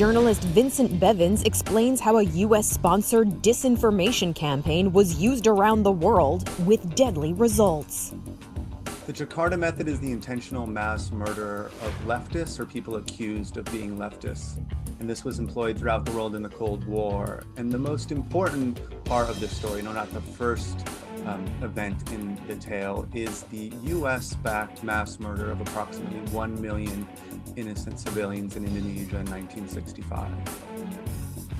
Journalist Vincent Bevins explains how a U.S. sponsored disinformation campaign was used around the world with deadly results. The Jakarta method is the intentional mass murder of leftists or people accused of being leftists. And this was employed throughout the world in the Cold War. And the most important part of this story, no, not the first um, event in tale is the US backed mass murder of approximately 1 million innocent civilians in Indonesia in 1965.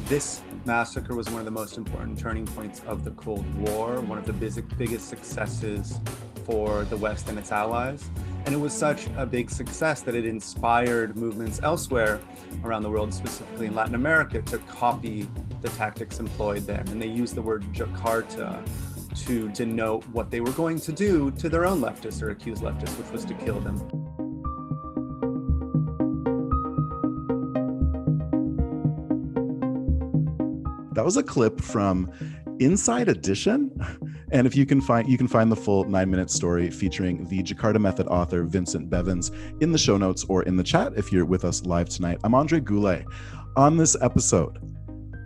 This massacre was one of the most important turning points of the Cold War, one of the biggest successes for the West and its allies. And it was such a big success that it inspired movements elsewhere around the world, specifically in Latin America, to copy the tactics employed there. And they used the word Jakarta to denote what they were going to do to their own leftists or accused leftists, which was to kill them. That was a clip from Inside Edition. And if you can find you can find the full nine minute story featuring the Jakarta Method author Vincent Bevins in the show notes or in the chat if you're with us live tonight. I'm Andre Goulet. On this episode,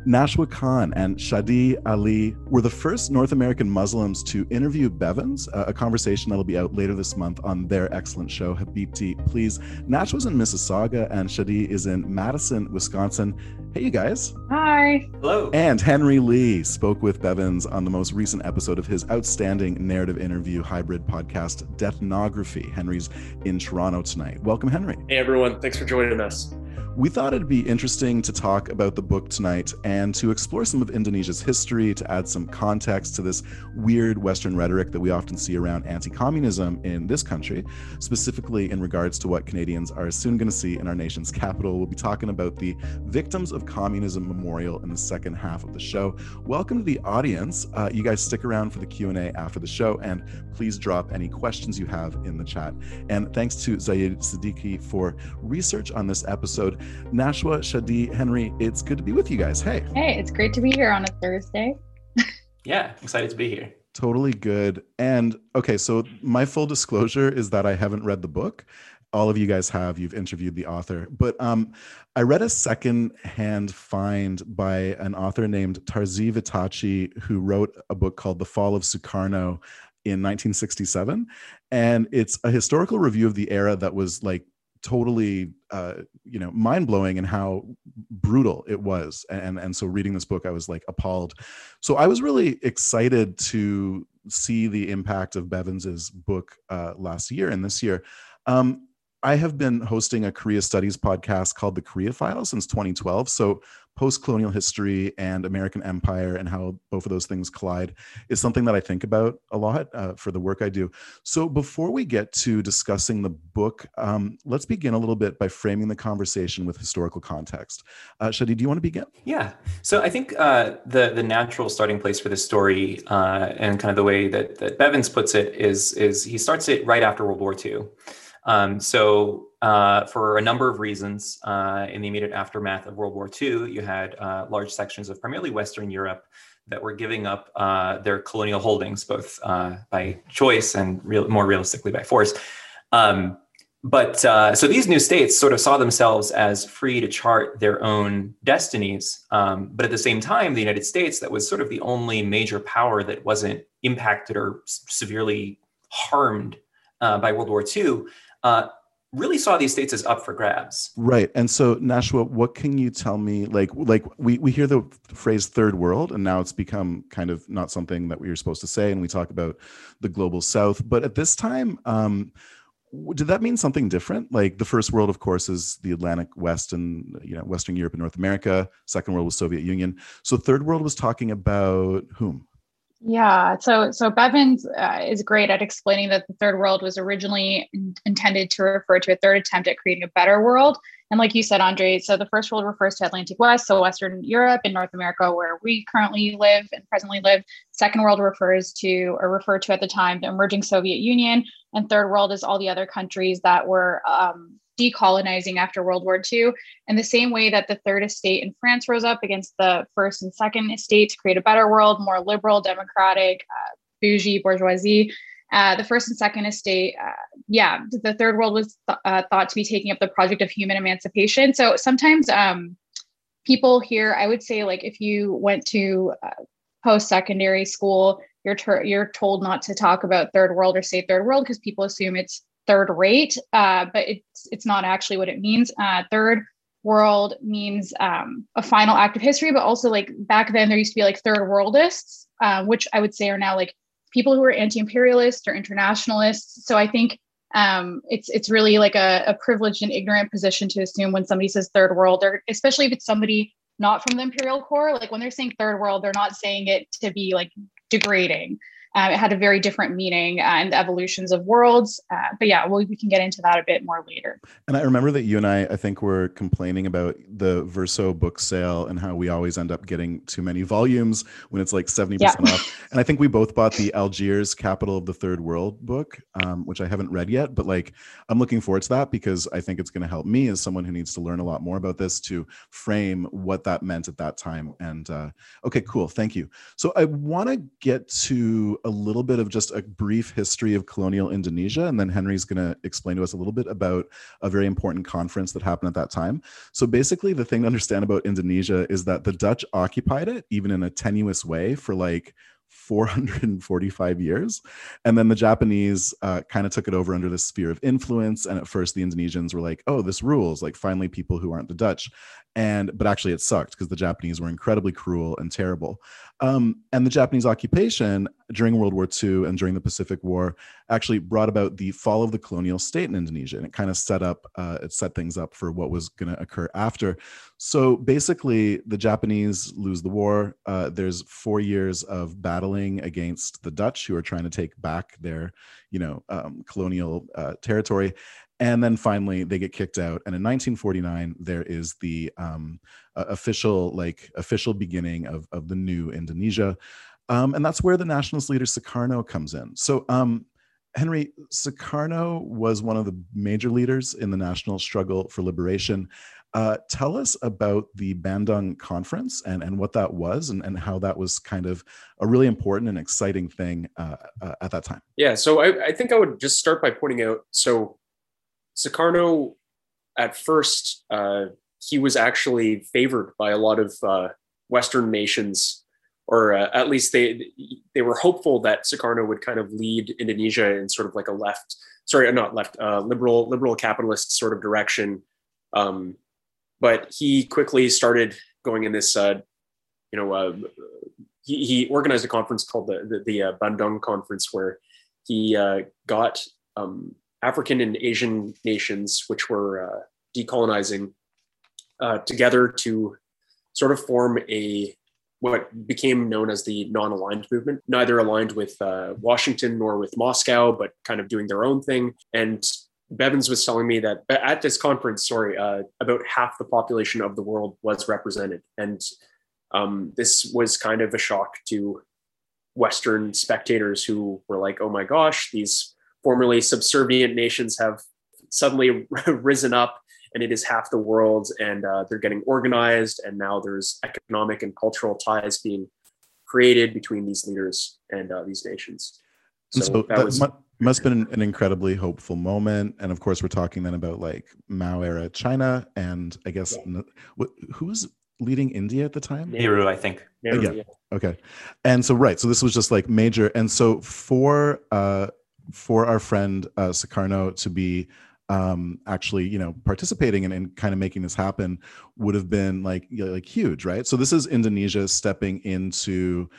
Nashwa Khan and Shaadie Ali were the first North American Muslims to interview Bevins, a conversation that'll be out later this month on their excellent show, Habibti Please. Nashwa's in Mississauga and Shaadie is in Madison, Wisconsin. Hey, you guys. Hi. Hello. And Henry Lee spoke with Bevins on the most recent episode of his outstanding narrative interview hybrid podcast, Deathnography. Henry's in Toronto tonight. Welcome, Henry. Hey, everyone. Thanks for joining us. We thought it'd be interesting to talk about the book tonight and to explore some of Indonesia's history, to add some context to this weird Western rhetoric that we often see around anti communism in this country, specifically in regards to what Canadians are soon going to see in our nation's capital. We'll be talking about the Victims of Communism Memorial in the second half of the show. Welcome to the audience. Uh, you guys stick around for the Q&A after the show, and please drop any questions you have in the chat. And thanks to Zayed Siddiqui for research on this episode. Nashwa, Shaadie, Henry, it's good to be with you guys. Hey. Hey, it's great to be here on a Thursday. yeah, excited to be here. Totally good. And okay, so my full disclosure is that I haven't read the book. All of you guys have. You've interviewed the author, but um, I read a second-hand find by an author named Tarzie Vittachi, who wrote a book called "The Fall of Sukarno" in 1967, and it's a historical review of the era that was like totally uh, you know mind blowing and how brutal it was. And and so reading this book I was like appalled. So I was really excited to see the impact of Bevins's book uh, last year and this year. Um, I have been hosting a Korea studies podcast called the Korea Files since 2012 so post-colonial history and American empire and how both of those things collide is something that I think about a lot uh, for the work I do. So before we get to discussing the book, um, let's begin a little bit by framing the conversation with historical context. Uh, Shaadie, do you want to begin? Yeah. So I think uh, the the natural starting place for this story uh, and kind of the way that, that Bevins puts it is is he starts it right after World War II. Um, so uh, for a number of reasons, uh, in the immediate aftermath of World War II, you had uh, large sections of primarily Western Europe that were giving up uh, their colonial holdings, both uh, by choice and real, more realistically by force. Um, but uh, so these new states sort of saw themselves as free to chart their own destinies. Um, but at the same time, the United States, that was sort of the only major power that wasn't impacted or severely harmed by World War II, really saw these states as up for grabs. Right. And so Nashwa, what can you tell me? Like like we, we hear the phrase third world and now it's become kind of not something that we were supposed to say and we talk about the global south. But at this time, um, did that mean something different? Like the first world, of course, is the Atlantic West and you know Western Europe and North America. Second world was Soviet Union. So third world was talking about whom? Yeah, so so Bevins uh, is great at explaining that the third world was originally in- intended to refer to a third attempt at creating a better world. And like you said, Andre, so the first world refers to Atlantic West, so Western Europe and North America, where we currently live and presently live. Second world refers to, or referred to at the time, the emerging Soviet Union. And third world is all the other countries that were um, decolonizing after World War II. In the same way that the third estate in France rose up against the first and second estate to create a better world, more liberal, democratic, uh, bougie, bourgeoisie. Uh, the first and second estate, uh, yeah, the third world was th- uh, thought to be taking up the project of human emancipation. So sometimes um, people here, I would say, like if you went to uh, post-secondary school, you're ter- you're told not to talk about third world or say third world because people assume it's third rate, uh, but it's it's not actually what it means. Uh, third world means um, a final act of history, but also like back then there used to be like third worldists, uh, which I would say are now like people who are anti-imperialist or internationalists. So I think um, it's it's really like a, a, privileged and ignorant position to assume when somebody says third world, or especially if it's somebody not from the imperial core. Like when they're saying third world, they're not saying it to be like degrading. Um, it had a very different meaning uh, and the evolutions of worlds. Uh, but yeah, well, we can get into that a bit more later. And I remember that you and I, I think, were complaining about the Verso book sale and how we always end up getting too many volumes when it's like 70% yeah. off. And I think we both bought the Algiers Capital of the Third World book, um, which I haven't read yet. But like, I'm looking forward to that because I think it's going to help me as someone who needs to learn a lot more about this to frame what that meant at that time. And uh, okay, cool. Thank you. So I want to get to a little bit of just a brief history of colonial Indonesia, and then Henry's going to explain to us a little bit about a very important conference that happened at that time. So basically, the thing to understand about Indonesia is that the Dutch occupied it, even in a tenuous way, for like 445 years. And then the Japanese uh, kind of took it over under this sphere of influence. And at first, the Indonesians were like, oh, this rules. Like, finally, people who aren't the Dutch. And, but actually, it sucked because the Japanese were incredibly cruel and terrible. Um, and the Japanese occupation during World War II and during the Pacific War actually brought about the fall of the colonial state in Indonesia, and it kind of set up uh, it set things up for what was going to occur after. So basically, the Japanese lose the war. Uh, there's four years of battling against the Dutch, who are trying to take back their, you know, um, colonial uh, territory, and then finally they get kicked out. And in 1949 there is the um, uh, official like official beginning of, of the new indonesia. Um, and that's where the nationalist leader sukarno comes in. So um, henry sukarno was one of the major leaders in the national struggle for liberation. Uh, tell us about the bandung conference and, and what that was and, and how that was kind of a really important and exciting thing uh, uh, at that time. Yeah so I, I think i would just start by pointing out so Sukarno, at first, uh, he was actually favored by a lot of uh, Western nations, or uh, at least they they were hopeful that Sukarno would kind of lead Indonesia in sort of like a left, sorry, not left, uh, liberal liberal capitalist sort of direction. Um, but he quickly started going in this, uh, you know, uh, he, he, organized a conference called the the, the Bandung Conference, where he got um, African and Asian nations, which were uh, decolonizing, uh, together to sort of form a what became known as the non-aligned movement, neither aligned with uh, Washington nor with Moscow, but kind of doing their own thing. And Bevins was telling me that at this conference, sorry, uh, about half the population of the world was represented, and um, this was kind of a shock to Western spectators who were like, "Oh my gosh, these formerly subservient nations have suddenly risen up and it is half the world and uh, they're getting organized and now there's economic and cultural ties being created between these leaders and uh, these nations. So, so that, that was, must have been an incredibly hopeful moment. And of course we're talking then about like mao era china and i guess yeah. who was leading india at the time? Nehru. I think. Nehru, yeah. yeah. Okay. And so right so this was just like major and so for uh for our friend uh, to be um, actually, you know, participating and, and kind of making this happen would have been like like huge, right? So this is Indonesia stepping into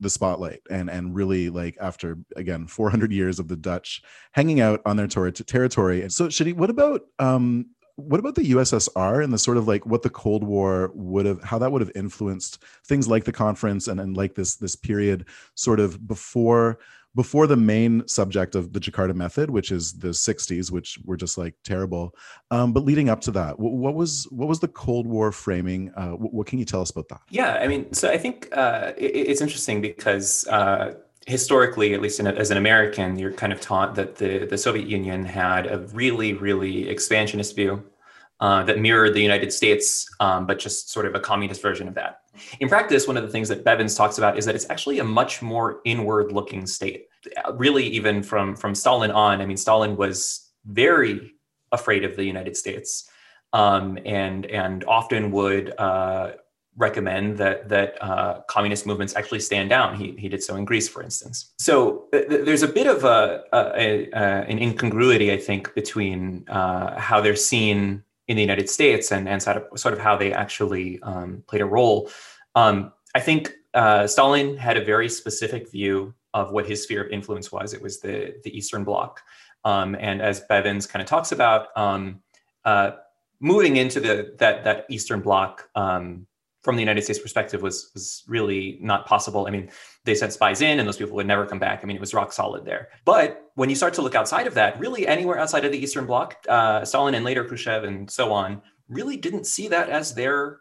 the spotlight and and really like after again 400 years of the Dutch hanging out on their ter- territory. And so, Shaadie, what about um, what about the USSR and the sort of like what the Cold War would have, how that would have influenced things like the conference and, and like this this period sort of before before the main subject of the Jakarta method, which is the 60s, which were just like terrible. Um, but leading up to that, what was what was the Cold War framing? Uh, what can you tell us about that? Yeah, I mean, so I think uh, it, it's interesting because uh, historically, at least a, as an American, you're kind of taught that the the Soviet Union had a really, really expansionist view uh, that mirrored the United States, um, but just sort of a communist version of that. In practice, one of the things that Bevins talks about is that it's actually a much more inward-looking state. Really, even from from Stalin on, I mean, Stalin was very afraid of the United States. um, and and often would uh, recommend that that uh, communist movements actually stand down. He, he did so in Greece, for instance. So th- th- there's a bit of a, a, a, an incongruity, I think, between uh, how they're seen in the United States and and sort of, sort of how they actually um, played a role. Um, I think uh, Stalin had a very specific view of what his sphere of influence was. It was the the Eastern Bloc, um, and as Bevins kind of talks about. Um, uh, moving into the that that Eastern Bloc um, from the United States perspective was was really not possible. I mean, they sent spies in, and those people would never come back. I mean, it was rock solid there. But when you start to look outside of that, really anywhere outside of the Eastern Bloc, uh, Stalin and later Khrushchev and so on really didn't see that as their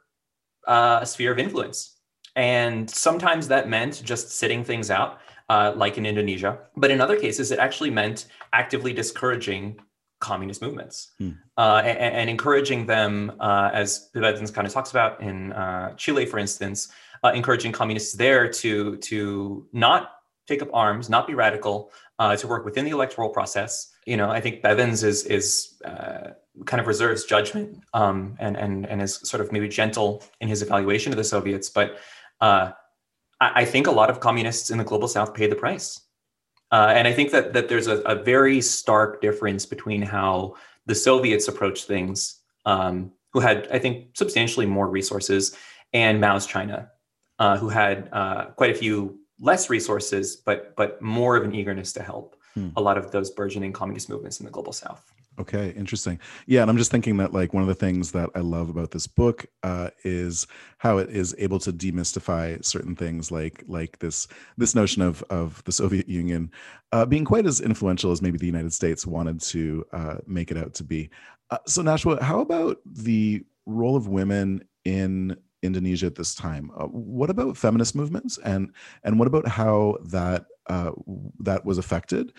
uh, sphere of influence. And sometimes that meant just sitting things out, uh, like in Indonesia. But in other cases, it actually meant actively discouraging communist movements hmm. uh, and, and, encouraging them, uh, as Bevins kind of talks about in uh, Chile, for instance, uh, encouraging communists there to to not take up arms, not be radical, uh, to work within the electoral process. You know, I think Bevins is is uh, kind of reserves judgment um, and and and is sort of maybe gentle in his evaluation of the Soviets, but I, I think a lot of communists in the global South paid the price. Uh, and I think that that there's a, a, very stark difference between how the Soviets approached things, um, who had, I think, substantially more resources, and Mao's China, uh, who had uh, quite a few less resources, but but more of an eagerness to help hmm. a lot of those burgeoning communist movements in the global South. Okay, interesting. Yeah, and I'm just thinking that like one of the things that I love about this book uh, is how it is able to demystify certain things, like like this this notion of of the Soviet Union uh, being quite as influential as maybe the United States wanted to uh, make it out to be. Uh, so Nashwa, how about the role of women in Indonesia at this time? Uh, what about feminist movements, and and what about how that uh, that was affected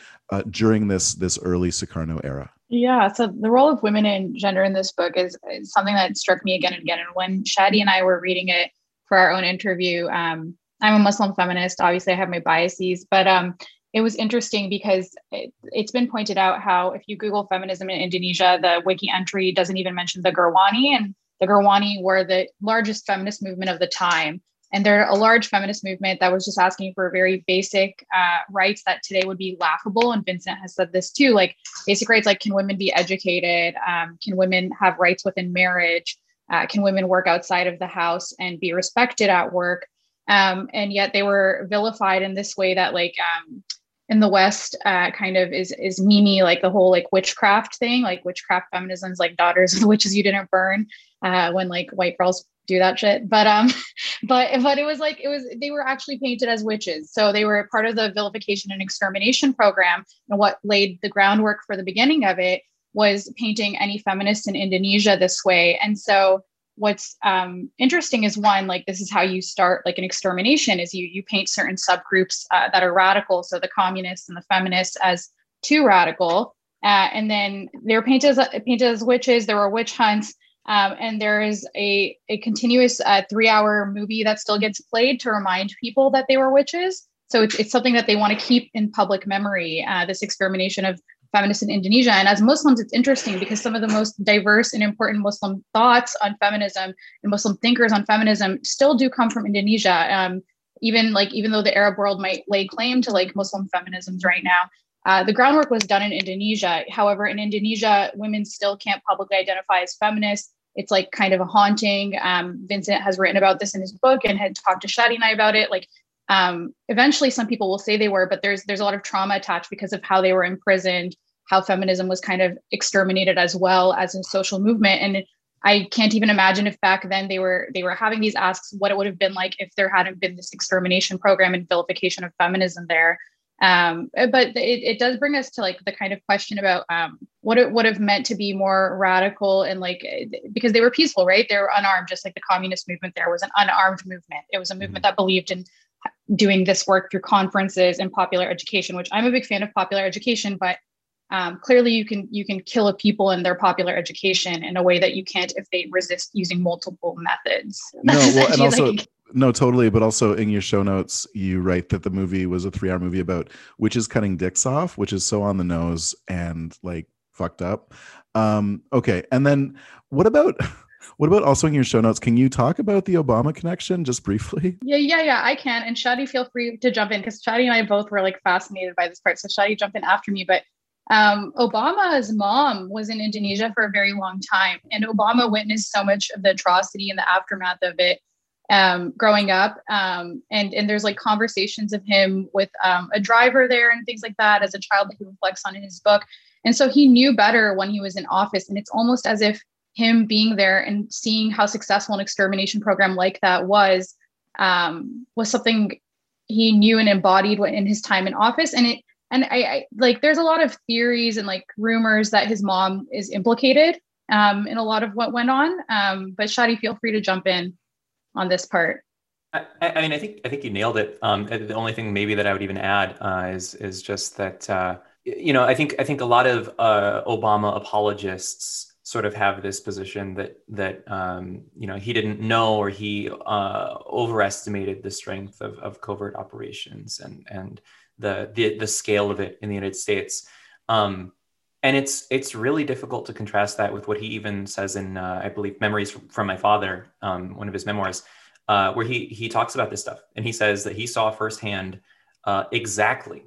during this this early Sukarno era? Yeah, so the role of women and gender in this book is, is, something that struck me again and again. And when Shaadie and I were reading it for our own interview, um, I'm a Muslim feminist. Obviously, I have my biases, but um, it was interesting because it, has been pointed out how if you Google feminism in Indonesia, the wiki entry doesn't even mention the Gerwani, and the Gerwani were the largest feminist movement of the time. And they're a large feminist movement that was just asking for very basic uh, rights that today would be laughable. And Vincent has said this too like basic rights like can women be educated? Um, can women have rights within marriage? Uh, can women work outside of the house and be respected at work? Um, and yet they were vilified in this way that, like, um, in the West, uh, kind of is is mimi like the whole like witchcraft thing, like witchcraft feminisms, like daughters of the witches you didn't burn, uh, when like white girls do that shit. But um, but but it was like it was they were actually painted as witches. So they were part of the vilification and extermination program. And what laid the groundwork for the beginning of it was painting any feminist in Indonesia this way. And so what's um, interesting is one like this is how you start like an extermination is you you paint certain subgroups uh, that are radical so the communists and the feminists as too radical uh, and then they're painted as painted as witches there were witch hunts um, and there is a, a continuous uh, three hour movie that still gets played to remind people that they were witches. So it's, it's something that they want to keep in public memory, uh, this extermination of feminists in Indonesia. And as Muslims, it's interesting because some of the most diverse and important Muslim thoughts on feminism and Muslim thinkers on feminism still do come from Indonesia. Um, even like even though the Arab world might lay claim to like Muslim feminisms right now, uh, the groundwork was done in Indonesia. However, in Indonesia, women still can't publicly identify as feminists it's like kind of a haunting. Um, Vincent has written about this in his book and had talked to Shaadie and I about it. Like um, eventually some people will say they were, but there's there's a lot of trauma attached because of how they were imprisoned, how feminism was kind of exterminated as well as a social movement. And I can't even imagine if back then they were they were having these asks what it would have been like if there hadn't been this extermination program and vilification of feminism there. Um, but it, it does bring us to like the kind of question about um, what it would have meant to be more radical and like because they were peaceful, right? They were unarmed, just like the communist movement. There was an unarmed movement. It was a movement mm-hmm. that believed in doing this work through conferences and popular education, which I'm a big fan of popular education, but um, clearly you can you can kill a people in their popular education in a way that you can't if they resist using multiple methods. No, well, and also like, no, totally. But also in your show notes, you write that the movie was a three hour movie about witches cutting dicks off, which is so on the nose and like fucked up. Um, okay, and then what about what about also in your show notes? Can you talk about the Obama connection just briefly? Yeah, yeah, yeah, I can. And Shaadie, feel free to jump in because Shaadie and I both were like fascinated by this part. So Shaadie, jump in after me. But um, Obama's mom was in Indonesia for a very long time, and Obama witnessed so much of the atrocity and the aftermath of it um, growing up. Um, and and there's like conversations of him with um, a driver there and things like that as a child that he reflects on in his book. And so he knew better when he was in office, and it's almost as if him being there and seeing how successful an extermination program like that was um, was something he knew and embodied in his time in office and it and I, I, like there's a lot of theories and like rumors that his mom is implicated um, in a lot of what went on. Um, but shaadie feel free to jump in on this part. I, I mean i think i think you nailed it. Um, the only thing maybe that i would even add uh, is is just that uh, you know i think i think a lot of uh, obama apologists sort of have this position that that um, you know he didn't know or he uh, overestimated the strength of, of covert operations and and the, the the scale of it in the United States. Um, and it's it's really difficult to contrast that with what he even says in uh, I believe Memories from My Father, um, one of his memoirs, uh, where he he talks about this stuff. And he says that he saw firsthand uh, exactly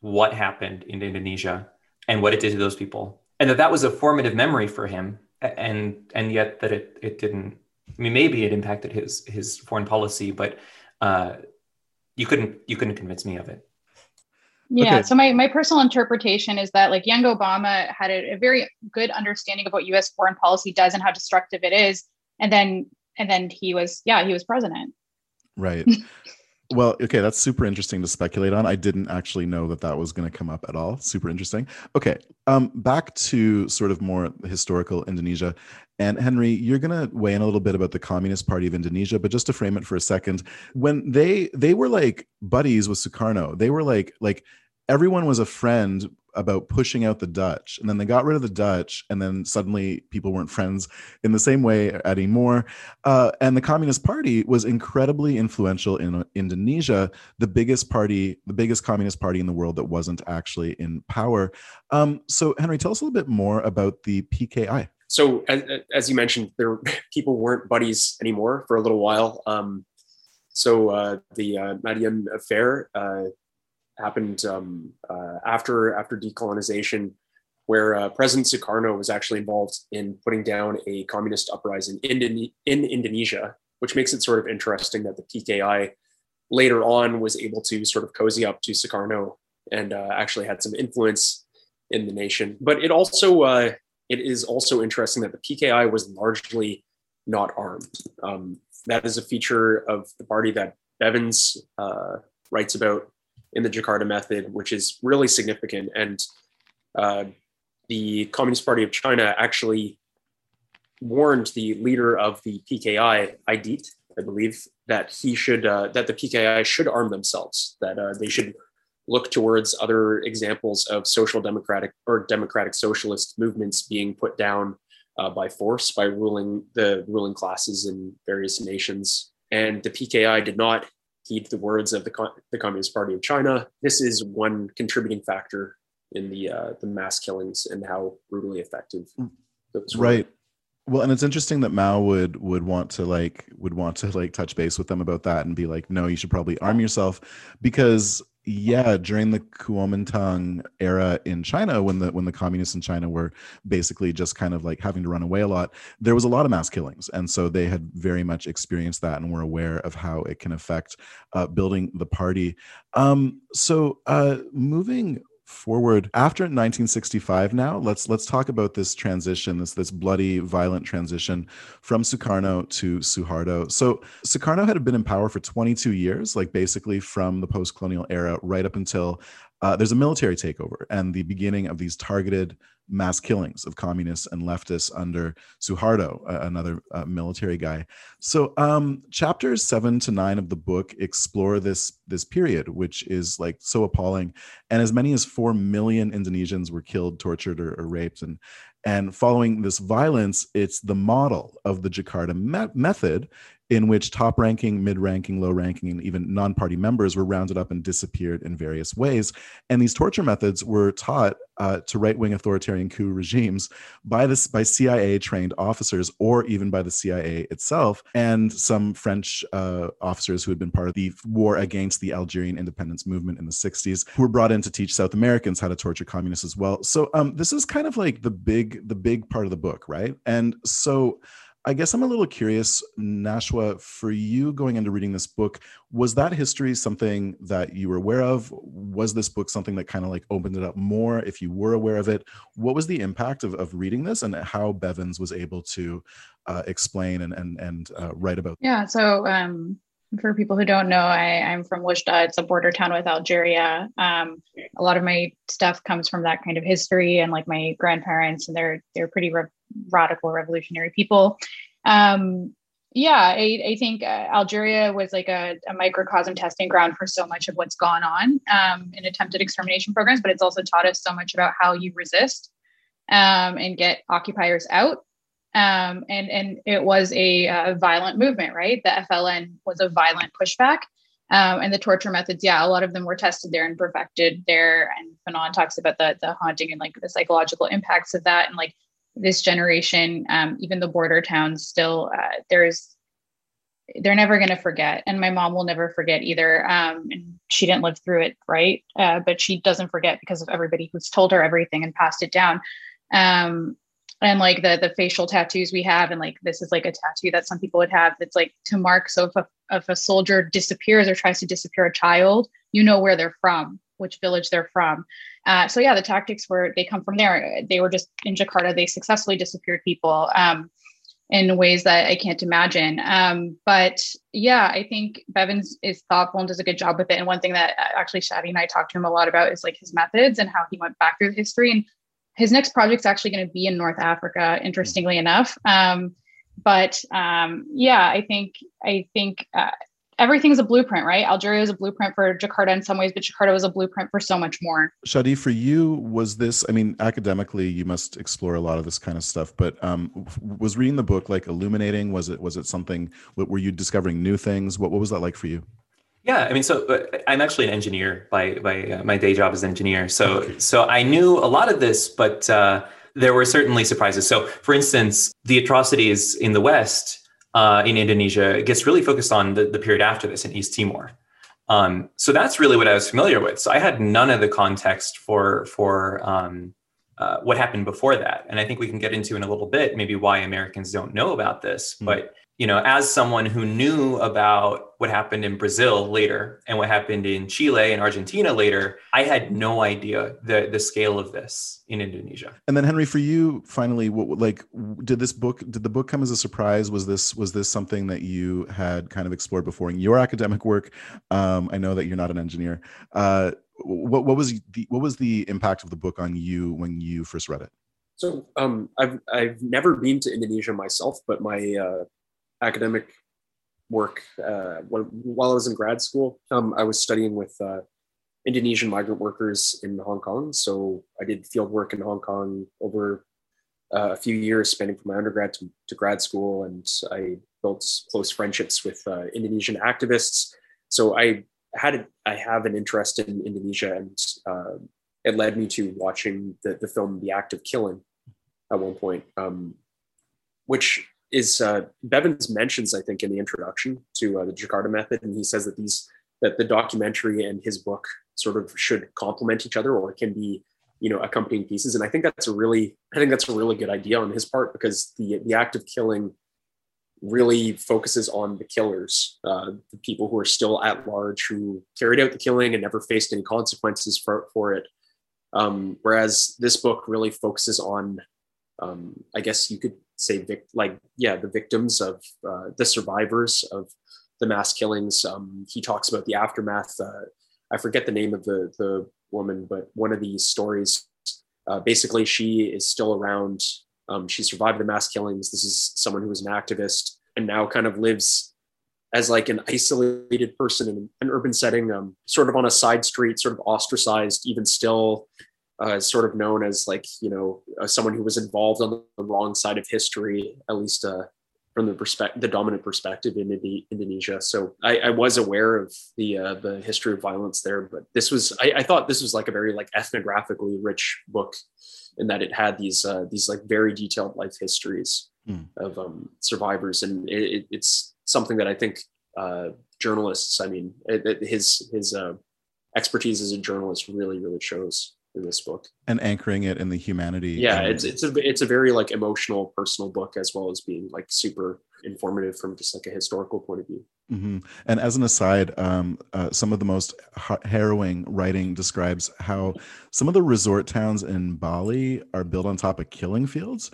what happened in Indonesia and what it did to those people. And that that was a formative memory for him and and yet that it it didn't i mean maybe it impacted his his foreign policy but uh you couldn't you couldn't convince me of it yeah okay. so my, my personal interpretation is that like young obama had a, a very good understanding of what us foreign policy does and how destructive it is and then and then he was yeah he was president right Well, okay, that's super interesting to speculate on. I didn't actually know that that was going to come up at all. Super interesting. Okay, um, back to sort of more historical Indonesia. And Henry, you're going to weigh in a little bit about the Communist Party of Indonesia, but just to frame it for a second, when they they were like buddies with Sukarno, they were like like everyone was a friend about pushing out the Dutch. And then they got rid of the Dutch, and then suddenly people weren't friends in the same way anymore. Uh, and the Communist Party was incredibly influential in Indonesia, the biggest party, the biggest communist party in the world that wasn't actually in power. Um, so, Henry, tell us a little bit more about the PKI. So, as, as you mentioned, there people weren't buddies anymore for a little while. Um, so, uh, the uh, affair uh, happened um, uh, after after decolonization, where uh, President Sukarno was actually involved in putting down a communist uprising in, in Indonesia, which makes it sort of interesting that the PKI later on was able to sort of cozy up to Sukarno and uh, actually had some influence in the nation. But it also uh, it is also interesting that the PKI was largely not armed. Um, that is a feature of the party that Bevins uh, writes about in the Jakarta method, which is really significant. And uh, the Communist Party of China actually warned the leader of the PKI, Aidit, I believe, that he should uh, that the PKI should arm themselves, that uh, they should look towards other examples of social democratic or democratic socialist movements being put down uh, by force by ruling the ruling classes in various nations. And the PKI did not heed the words of the, the Communist Party of China. This is one contributing factor in the uh, the mass killings and how brutally effective those were. Right. Well, and it's interesting that Mao would would want to like would want to like touch base with them about that and be like, no, you should probably arm yourself because yeah during the kuomintang era in china when the when the communists in china were basically just kind of like having to run away a lot there was a lot of mass killings. And so they had very much experienced that and were aware of how it can affect uh, building the party. Um, so uh, moving forward. After 1965 now let's let's talk about this transition this this bloody violent transition from Sukarno to Suharto. So Sukarno had been in power for 22 years like basically from the post-colonial era right up until uh, there's a military takeover and the beginning of these targeted mass killings of communists and leftists under Suharto, uh, another uh, military guy. So um, chapters seven to nine of the book explore this this period, which is like so appalling. And as many as four million Indonesians were killed, tortured, or, or raped. And And following this violence, it's the model of the Jakarta me- method in which top ranking, mid ranking, low ranking, and even non party members were rounded up and disappeared in various ways. And these torture methods were taught uh, to right wing authoritarian coup regimes by, this, by CIA trained officers or even by the CIA itself, and some French uh, officers who had been part of the war against the Algerian independence movement in the 60s, who were brought in to teach South Americans how to torture communists as well. So um, this is kind of like the big, the big part of the book, right? And so I guess I'm a little curious, Nashwa, for you going into reading this book, was that history something that you were aware of? Was this book something that kind of like opened it up more if you were aware of it? What was the impact of, of reading this and how Bevins was able to uh, explain and, and, and uh, write about? Yeah, so um, for people who don't know, I, I'm from Oujda. It's a border town with Algeria. Um, a lot of my stuff comes from that kind of history, and like my grandparents, and they're they're pretty re- radical, revolutionary people. Um, yeah, I, I think uh, Algeria was like a, a, microcosm testing ground for so much of what's gone on um, in attempted extermination programs, but it's also taught us so much about how you resist um, and get occupiers out um, and and it was a, a, violent movement, right? The FLN was a violent pushback, um, and the torture methods, yeah, a lot of them were tested there and perfected there. And Fanon talks about the the haunting and like the psychological impacts of that, and like this generation, um, even the border towns, still uh, there's they're never going to forget, and my mom will never forget either. Um, and she didn't live through it, right? Uh, but she doesn't forget because of everybody who's told her everything and passed it down. Um, and like the the facial tattoos we have and like this is like a tattoo that some people would have that's like to mark so if a, if a soldier disappears or tries to disappear a child you know where they're from which village they're from. Uh, so yeah the tactics were they come from there. They were just in jakarta they successfully disappeared people um, in ways that i can't imagine. Um, but yeah i think bevins is thoughtful and does a good job with it. And one thing that uh, actually shaadie and i talked to him a lot about is like his methods and how he went back through history. And his next project's actually going to be in North Africa, interestingly enough. Um, but um, yeah, I think I think uh, everything's a blueprint, right? Algeria is a blueprint for Jakarta in some ways, but Jakarta was a blueprint for so much more. Shaadie, for you, was this? I mean, academically, you must explore a lot of this kind of stuff. But um, was reading the book like illuminating? Was it was it something? Were you discovering new things? What what was that like for you? Yeah, I mean, so uh, I'm actually an engineer by by uh, my day job as an engineer. So okay. so I knew a lot of this, but uh, there were certainly surprises. So, for instance, the atrocities in the West uh, in Indonesia gets really focused on the, the period after this in East Timor. Um, so that's really what I was familiar with. So I had none of the context for for um, uh, what happened before that, and I think we can get into in a little bit maybe why Americans don't know about this. Mm. But you know, as someone who knew about what happened in Brazil later and what happened in Chile and Argentina later, I had no idea the the scale of this in Indonesia. And then Henry, for you, finally, what like did this book did the book come as a surprise? Was this was this something that you had kind of explored before in your academic work? Um, I know that you're not an engineer. Uh, what what was the what was the impact of the book on you when you first read it? So um, I've I've never been to Indonesia myself, but my uh, academic work uh, while I was in grad school. Um, I was studying with uh, Indonesian migrant workers in Hong Kong. So I did field work in Hong Kong over uh, a few years, spanning from my undergrad to, to, grad school, and I built close friendships with uh, Indonesian activists. So I had I have an interest in Indonesia, and uh, it led me to watching the, the film The Act of Killing at one point, um, which is uh, Bevins mentions, I think, in the introduction to uh, the Jakarta method, and he says that these that the documentary and his book sort of should complement each other or can be you know accompanying pieces. And i think that's a really i think that's a really good idea on his part because the the act of killing really focuses on the killers uh, the people who are still at large who carried out the killing and never faced any consequences for, for it. Um, whereas this book really focuses on um, i guess you could say vic- like yeah the victims of uh, the survivors of the mass killings. Um, he talks about the aftermath uh, i forget the name of the the woman but one of these stories uh, basically she is still around. Um, she survived the mass killings. This is someone who was an activist and now kind of lives as like an isolated person in an urban setting um, sort of on a side street sort of ostracized even still uh, sort of known as like you know uh, someone who was involved on the wrong side of history, at least uh, from the perspective, the dominant perspective in Indonesia. So I, I was aware of the uh, the history of violence there, but this was I, I, thought this was like a very like ethnographically rich book, in that it had these uh, these like very detailed life histories mm. of um, survivors, and it, it's something that I think uh, journalists, I mean, it, it, his his uh, expertise as a journalist really really shows in this book. And anchoring it in the humanity yeah it's it's a it's a very like emotional personal book as well as being like super informative from just like a historical point of view. Mm-hmm. and as an aside um, uh, some of the most harrowing writing describes how some of the resort towns in bali are built on top of killing fields.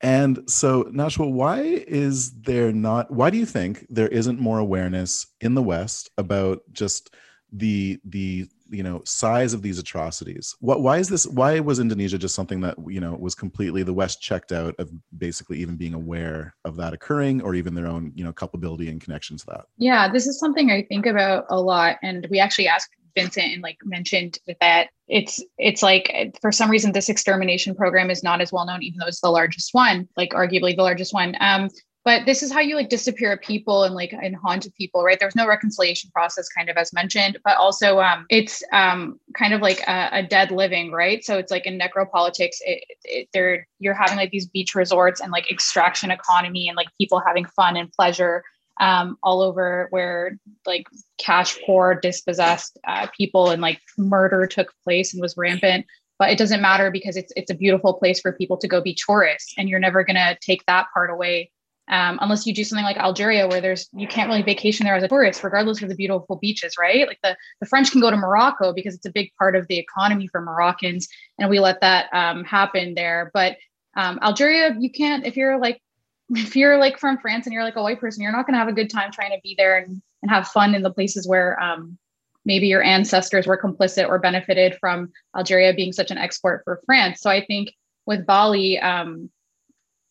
And so nashwa why is there not why do you think there isn't more awareness in the west about just the the you know size of these atrocities. What why is this why was indonesia just something that you know was completely the west checked out of basically even being aware of that occurring or even their own you know culpability and connection to that? Yeah this is something i think about a lot and we actually asked vincent and like mentioned that it's it's like for some reason this extermination program is not as well known even though it's the largest one like arguably the largest one. Um but this is how you like disappear people and like and haunt people right? There's no reconciliation process kind of as mentioned but also um it's um kind of like a, a dead living right? So it's like in necropolitics it, it, they're you're having like these beach resorts and like extraction economy and like people having fun and pleasure um, all over where like cash poor dispossessed uh, people and like murder took place and was rampant. But it doesn't matter because it's it's a beautiful place for people to go be tourists and you're never going to take that part away um, unless you do something like Algeria, where there's you can't really vacation there as a tourist, regardless of the beautiful beaches, right? Like the the French can go to Morocco because it's a big part of the economy for Moroccans, and we let that um, happen there. But um, Algeria, you can't if you're like if you're like from France and you're like a white person, you're not going to have a good time trying to be there and, and have fun in the places where um, maybe your ancestors were complicit or benefited from Algeria being such an export for France. So I think with Bali, um,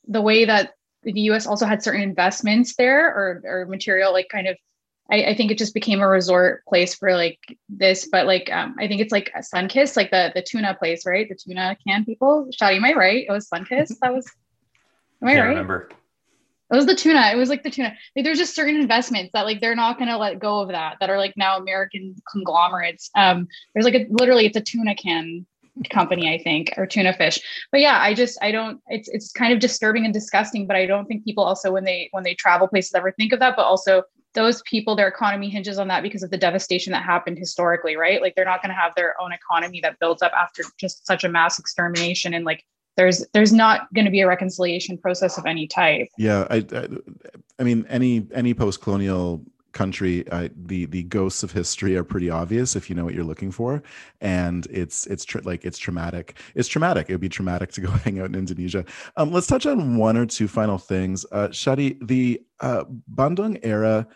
the way that the US also had certain investments there or, or material, like kind of, I, I think it just became a resort place for like this, but like, um, I think it's like a Sunkist, like the, the tuna place, right? The tuna can people. Shaadie, am I right? It was Sunkist. That was, am I, I right? remember. It was the tuna. It was like the tuna. Like there's just certain investments that like they're not gonna let go of that that are like now American conglomerates. Um, there's like a literally it's a tuna can company, I think, or tuna fish. But yeah, I just I don't. It's it's kind of disturbing and disgusting. But I don't think people also when they when they travel places ever think of that. But also those people, their economy hinges on that because of the devastation that happened historically, right? Like they're not going to have their own economy that builds up after just such a mass extermination and like there's there's not going to be a reconciliation process of any type yeah I, I, I mean any any post-colonial country uh, the the ghosts of history are pretty obvious if you know what you're looking for. And it's it's like it's traumatic. It's traumatic. It would be traumatic to go hang out in indonesia. Um, let's touch on one or two final things. Uh, shaadie the uh, bandung era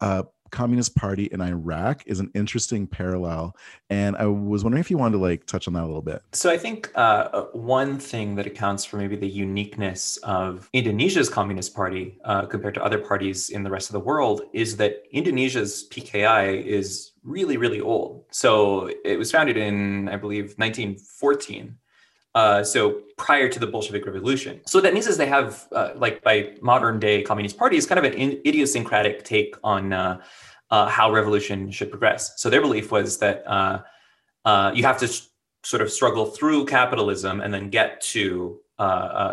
uh, Communist Party in Iraq is an interesting parallel, and I was wondering if you wanted to like touch on that a little bit. So I think uh, uh, one thing that accounts for maybe the uniqueness of Indonesia's Communist Party uh, compared to other parties in the rest of the world is that Indonesia's PKI is really really old. So it was founded in I believe 1914. Uh, so prior to the Bolshevik Revolution. So what that means is they have, uh, like by modern day communist parties, kind of an idiosyncratic take on uh, uh, how revolution should progress. So their belief was that uh, you have to sh- sort of struggle through capitalism and then get to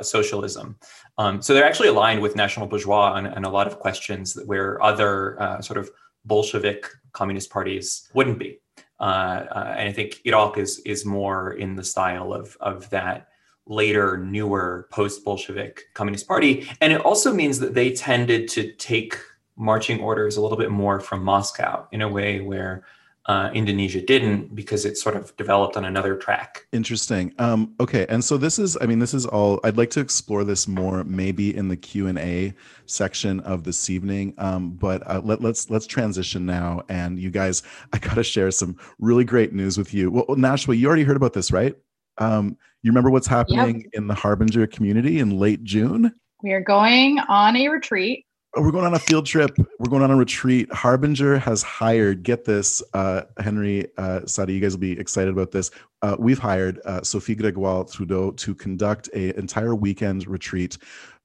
socialism. Um, so they're actually aligned with National Bourgeois on, on a lot of questions where other sort of Bolshevik communist parties wouldn't be. Uh, uh, and I think Iraq is is more in the style of of that later, newer post-Bolshevik Communist Party, and it also means that they tended to take marching orders a little bit more from Moscow in a way where uh, Indonesia didn't because it sort of developed on another track. Interesting. Um, okay, and so this is, I mean, this is all. I'd like to explore this more, maybe in the Q and A section of this evening. Um, but uh, let, let's let's transition now. And you guys, I got to share some really great news with you. Well, Nashwa, you already heard about this, right? Um, you remember what's happening yep. in the Harbinger community in late June? We are going on a retreat We're going on a field trip. We're going on a retreat. Harbinger has hired, get this, uh, Henry, uh, Shaadie, you guys will be excited about this. Uh, we've hired uh, Sophie Gregoire Trudeau to conduct a entire weekend retreat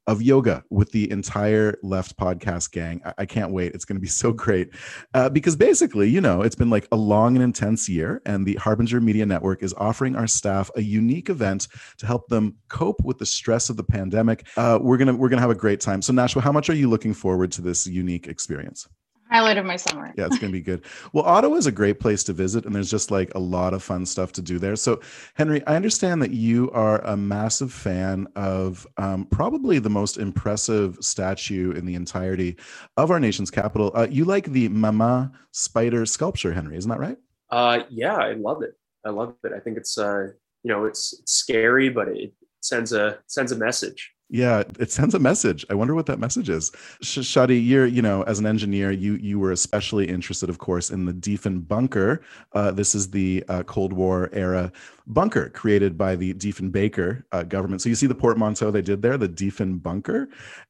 of yoga with the entire left podcast gang. I, I can't wait. It's going to be so great uh, because basically, you know, it's been like a long and intense year, and the Harbinger Media Network is offering our staff a unique event to help them cope with the stress of the pandemic. Uh, we're gonna we're gonna have a great time. So, Nashwa, how much are you looking forward to this unique experience? Highlight of my summer. yeah, it's going to be good. Well, Ottawa is a great place to visit, and there's just like a lot of fun stuff to do there. So, Henry, I understand that you are a massive fan of um, probably the most impressive statue in the entirety of our nation's capital. Uh, you like the Maman spider sculpture, Henry, isn't that right? Uh, yeah, I love it. I love it. I think it's uh, you know, it's, it's scary, but it sends a sends a message. Yeah, it sends a message. I wonder what that message is. Shaadie, you're, you know, as an engineer, you you were especially interested, of course, in the Diefenbunker. Uh, this is the uh, Cold War era bunker created by the Diefenbaker uh, government. So you see the portmanteau they did there, the Diefenbunker,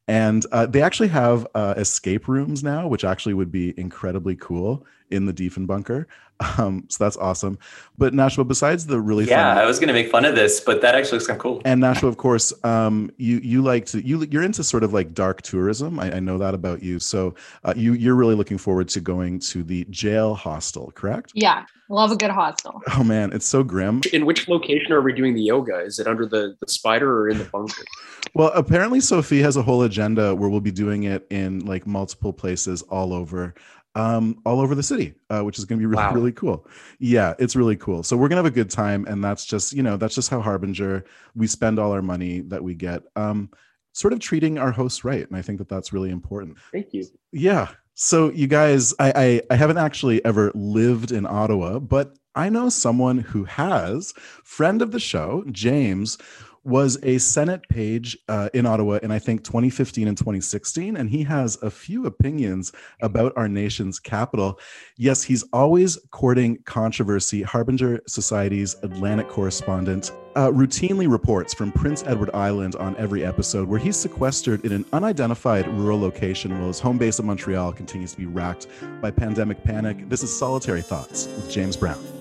and uh, they actually have uh, escape rooms now, which actually would be incredibly cool in the Diefenbunker. Um, so that's awesome. But Nashwa, besides the really yeah, fun, I was going to make fun of this, but that actually looks kind of cool. and Nashwa, of course, um, you you like to you you're into sort of like dark tourism. I, I know that about you. So uh, you you're really looking forward to going to the jail hostel, correct? Yeah, love a good hostel. Oh man, it's so grim. In which location are we doing the yoga? Is it under the, the spider or in the bunker? Well, apparently Sophie has a whole agenda where we'll be doing it in like multiple places all over um, all over the city, uh, which is going to be really, Wow. really cool. Yeah, it's really cool. So we're going to have a good time. And that's just, you know, that's just how Harbinger, we spend all our money that we get, um, sort of treating our hosts right. And I think that that's really important. Thank you. Yeah. So you guys, I, I I haven't actually ever lived in Ottawa, but I know someone who has. Friend of the show, James, was a Senate page uh, in Ottawa in I think 2015 and 2016, and he has a few opinions about our nation's capital. Yes, he's always courting controversy. Harbinger Society's Atlantic correspondent uh, routinely reports from Prince Edward Island on every episode, where he's sequestered in an unidentified rural location while his home base of Montreal continues to be racked by pandemic panic. This is Solitary Thoughts with James Brown.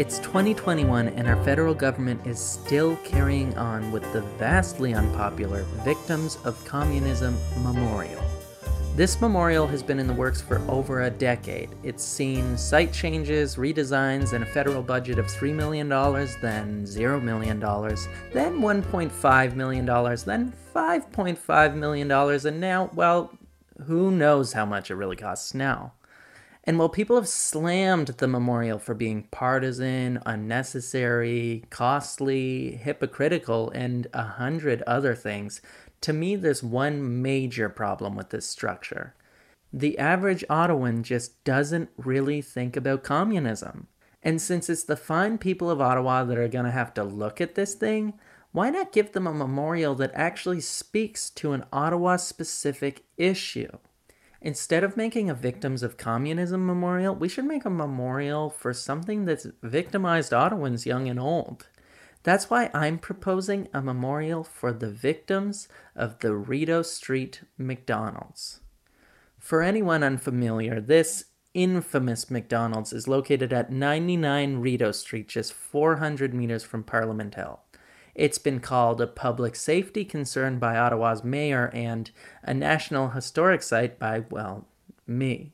It's 2021, and our federal government is still carrying on with the vastly unpopular Victims of Communism Memorial. This memorial has been in the works for over a decade. It's seen site changes, redesigns, and a federal budget of $3 million, then $0 million, then $1.5 million, then $5.5 million, and now, well, who knows how much it really costs now. And while people have slammed the memorial for being partisan, unnecessary, costly, hypocritical, and a hundred other things, to me there's one major problem with this structure. The average Ottawan just doesn't really think about communism. And since it's the fine people of Ottawa that are going to have to look at this thing, why not give them a memorial that actually speaks to an Ottawa specific issue? Instead of making a Victims of Communism memorial, we should make a memorial for something that's victimized Ottawans young and old. That's why I'm proposing a memorial for the victims of the Rideau Street McDonald's. For anyone unfamiliar, this infamous McDonald's is located at 99 Rideau Street, just 400 meters from Parliament Hill. It's been called a public safety concern by Ottawa's mayor and a national historic site by, well, me.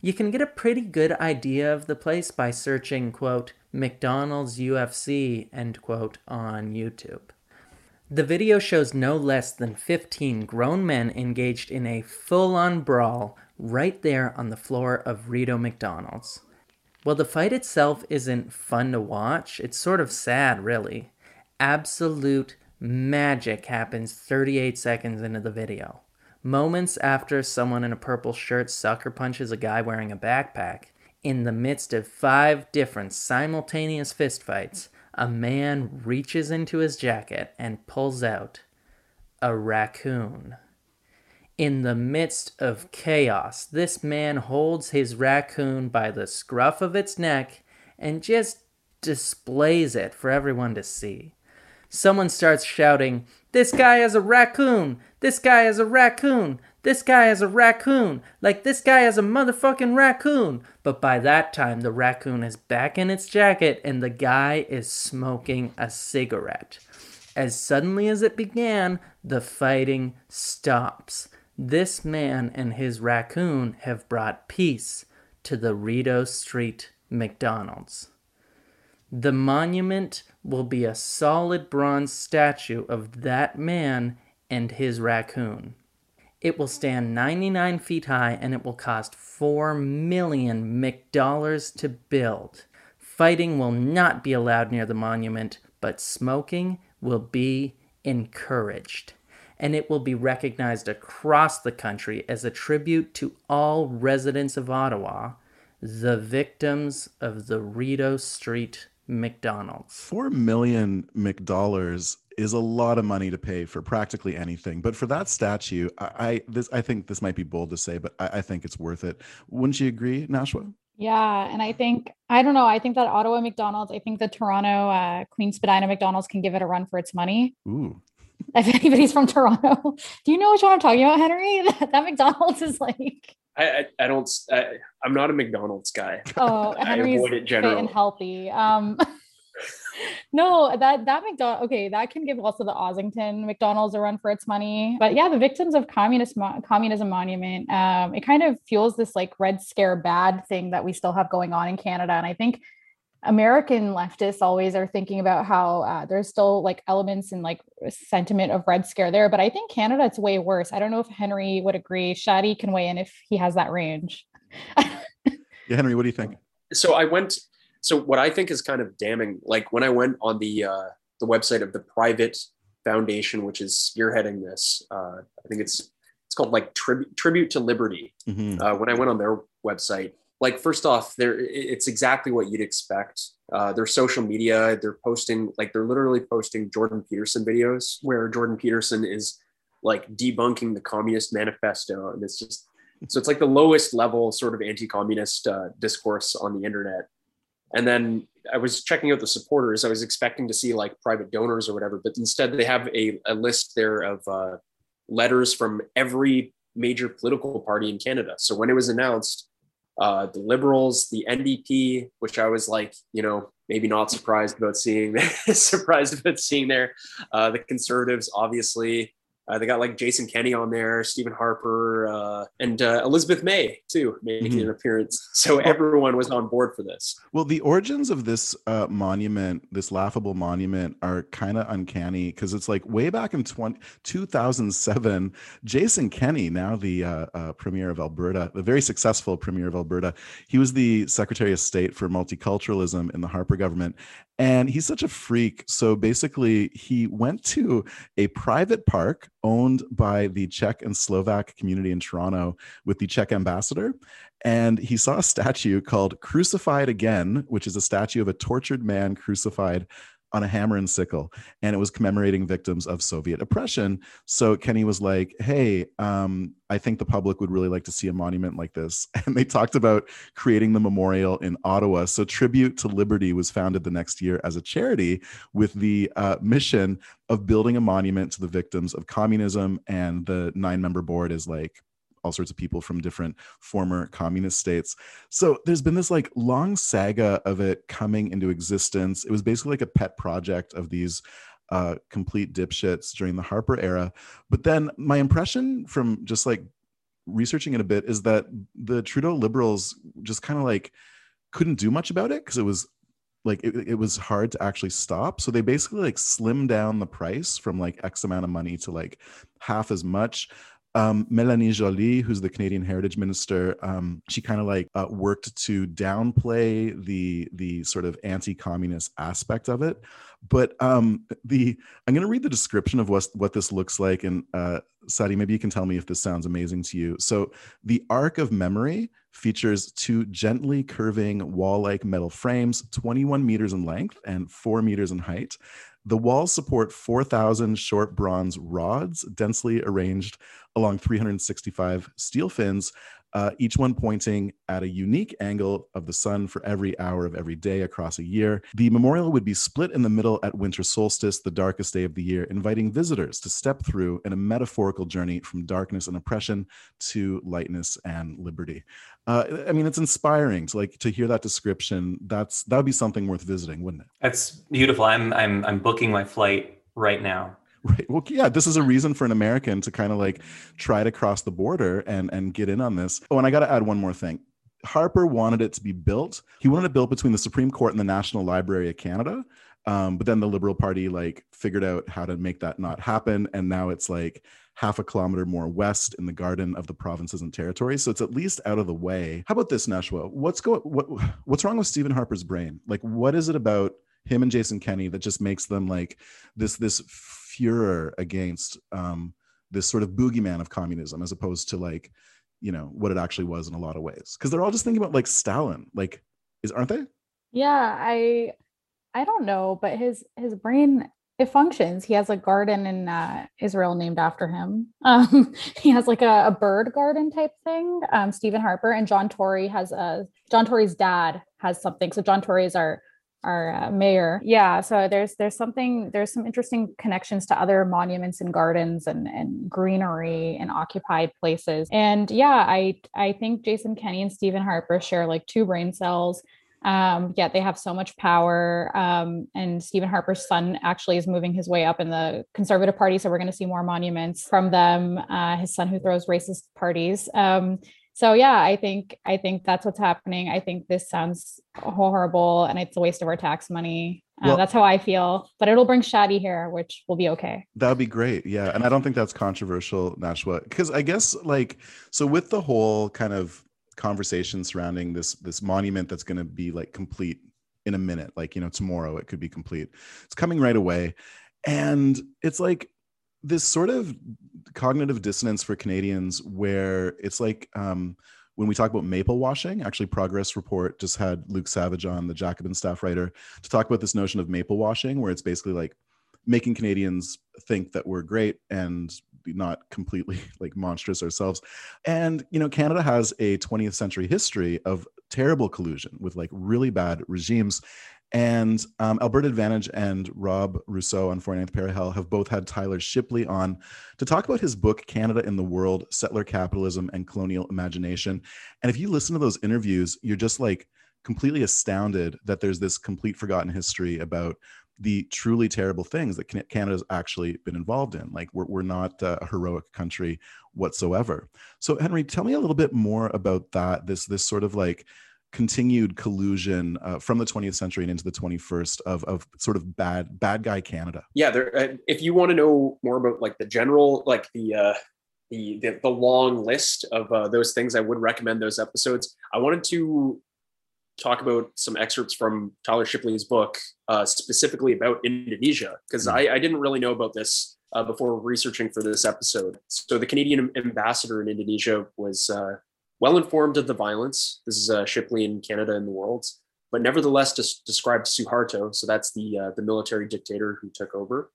You can get a pretty good idea of the place by searching, quote, McDonald's UFC, end quote, on YouTube. The video shows no less than 15 grown men engaged in a full on brawl right there on the floor of Rideau McDonald's. While the fight itself isn't fun to watch, it's sort of sad, really. Absolute magic happens 38 seconds into the video. Moments after someone in a purple shirt sucker punches a guy wearing a backpack, in the midst of five different simultaneous fistfights, a man reaches into his jacket and pulls out a raccoon. In the midst of chaos, this man holds his raccoon by the scruff of its neck and just displays it for everyone to see. Someone starts shouting, This guy is a raccoon! This guy is a raccoon! This guy is a raccoon. Like, this guy is a motherfucking raccoon. But by that time, the raccoon is back in its jacket and the guy is smoking a cigarette. As suddenly as it began, the fighting stops. This man and his raccoon have brought peace to the Rideau Street McDonald's. The monument will be a solid bronze statue of that man and his raccoon. It will stand 99 feet high and it will cost 4 million McDollars to build. Fighting will not be allowed near the monument, but smoking will be encouraged. And it will be recognized across the country as a tribute to all residents of Ottawa, the victims of the Rideau Street McDonald's. Four million McDollars is a lot of money to pay for practically anything. But for that statue, I, I this I think this might be bold to say, but I, I think it's worth it. Wouldn't you agree, Nashwa? Yeah, and I think I don't know. I think that Ottawa McDonald's, I think the Toronto uh, Queen Spadina McDonald's can give it a run for its money. Ooh. If anybody's from Toronto, do you know which one I'm talking about, Henry? That, that McDonald's is like. I, I, I don't. I, I'm not a McDonald's guy. Oh, I Henry's avoid it fit generally. and healthy. Um, no, that that McDonald. Okay, that can give also the Ossington McDonald's a run for its money. But yeah, the victims of communist mo- communism monument. Um, it kind of fuels this like Red Scare bad thing that we still have going on in Canada, and I think American leftists always are thinking about how uh, there's still like elements and like sentiment of Red Scare there, but I think Canada it's way worse. I don't know if Henry would agree. Shaadie can weigh in if he has that range. Yeah, Henry, what do you think? so I went. So what I think is kind of damning, like when I went on the uh, the website of the private foundation, which is spearheading this, uh, I think it's it's called like tribute tribute to liberty. Mhm. Uh, when I went on their website, like first off, there it's exactly what you'd expect. Uh, their social media, they're posting like they're literally posting Jordan Peterson videos where Jordan Peterson is like debunking the Communist Manifesto, and it's just so it's like the lowest level sort of anti-communist uh, discourse on the internet. And then I was checking out the supporters. I was expecting to see like private donors or whatever, but instead they have a, a list there of uh, letters from every major political party in Canada. So when it was announced, uh, the Liberals, the NDP, which I was like, you know, maybe not surprised about seeing, surprised about seeing there, uh, the Conservatives, obviously. Uh, they got like Jason Kenney on there, Stephen Harper, uh, and uh, Elizabeth May too making Mhm. an appearance. So everyone was on board for this. Well, the origins of this uh, monument, this laughable monument, are kind of uncanny because it's like way back in 20, 2007, Jason Kenney, now the uh, uh, Premier of Alberta, the very successful Premier of Alberta, he was the Secretary of State for Multiculturalism in the Harper government. And he's such a freak. So basically, he went to a private park owned by the Czech and Slovak community in Toronto with the Czech ambassador and he saw a statue called Crucified Again, which is a statue of a tortured man crucified on a hammer and sickle, and it was commemorating victims of Soviet oppression. So Kenney was like, "Hey, um, I think the public would really like to see a monument like this," and they talked about creating the memorial in Ottawa. So Tribute to Liberty was founded the next year as a charity with the uh, mission of building a monument to the victims of communism, and the nine-member board is like all sorts of people from different former communist states. So there's been this like long saga of it coming into existence. It was basically like a pet project of these uh, complete dipshits during the Harper era. But then my impression from just like researching it a bit is that the Trudeau liberals just kind of like couldn't do much about it because it was like it, it was hard to actually stop so they basically like slimmed down the price from like x amount of money to like half as much um, Melanie Joly, who's the Canadian Heritage Minister, um, she kind of like uh, worked to downplay the the sort of anti-communist aspect of it. But um, the I'm going to read the description of what what this looks like, and uh, Shaadie, maybe you can tell me if this sounds amazing to you. So the Arc of Memory features two gently curving wall-like metal frames, 21 meters in length and four meters in height. The walls support 4,000 short bronze rods densely arranged along 365 steel fins. Uh, each one pointing at a unique angle of the sun for every hour of every day across a year. The memorial would be split in the middle at winter solstice, the darkest day of the year, inviting visitors to step through in a metaphorical journey from darkness and oppression to lightness and liberty. Uh, I mean, it's inspiring to like to hear that description. That's that would be something worth visiting, wouldn't it? That's beautiful. I'm I'm I'm booking my flight right now. Right. Well, yeah, this is a reason for an American to kind of like try to cross the border and and get in on this. Oh, and I got to add one more thing. Harper wanted it to be built. He wanted it built between the Supreme Court and the National Library of Canada. Um, but then the Liberal Party like figured out how to make that not happen, and now it's like half a kilometer more west in the garden of the provinces and territories. So it's at least out of the way. How about this, Nashwa? What's going what what's wrong with Stephen Harper's brain? Like, what is it about him and Jason Kenney that just makes them like this this furor against um, this sort of boogeyman of communism as opposed to like you know what it actually was in a lot of ways. Because they're all just thinking about like Stalin. Like is aren't they? Yeah I I don't know but his his brain it functions. He has a garden in uh, Israel named after him. Um, he has like a, a, bird garden type thing um, Stephen Harper and John Tory has a John Tory's dad has something. So John Tory is our our uh, mayor. Yeah, so there's there's something there's some interesting connections to other monuments and gardens and and greenery and occupied places. And yeah, I I think Jason Kenney and Stephen Harper share like two brain cells. Um, yet they have so much power. Um, and Stephen Harper's son actually is moving his way up in the Conservative Party, so we're going to see more monuments from them. Uh, his son who throws racist parties. Um, so yeah i think i think that's what's happening. I think this sounds horrible and it's a waste of our tax money. Uh, well, that's how i feel but it'll bring shaadie here which will be okay. That would be great yeah and i don't think that's controversial nashwa because i guess like so with the whole kind of conversation surrounding this this monument that's going to be like complete in a minute like you know tomorrow it could be complete it's coming right away and it's like this sort of cognitive dissonance for Canadians where it's like um, when we talk about maple washing, actually, Progress Report just had Luke Savage on, the Jacobin staff writer, to talk about this notion of maple washing, where it's basically like making Canadians think that we're great and not completely like monstrous ourselves. And, you know, Canada has a 20th century history of terrible collusion with like really bad regimes. And um, Alberta Advantage and Rob Rousseau on 49th Parallel have both had Tyler Shipley on to talk about his book, Canada in the World Settler Capitalism and Colonial Imagination. And if you listen to those interviews, you're just like completely astounded that there's this complete forgotten history about the truly terrible things that Canada's actually been involved in. Like, we're, we're not a heroic country whatsoever. So, Henry, tell me a little bit more about that. This, this sort of like, continued collusion uh, from the 20th century and into the 21st of, of sort of bad bad guy Canada. Yeah, there. Uh, if you want to know more about like the general, like the uh, the, the the long list of uh, those things, I would recommend those episodes. I wanted to talk about some excerpts from Tyler Shipley's book, uh, specifically about Indonesia, because mm-hmm. I, I didn't really know about this. Uh, before researching for this episode. So, the Canadian ambassador in Indonesia was uh, well informed of the violence. This is uh, Shipley in Canada and the world, but nevertheless des- described Suharto, so that's the uh, the military dictator who took over,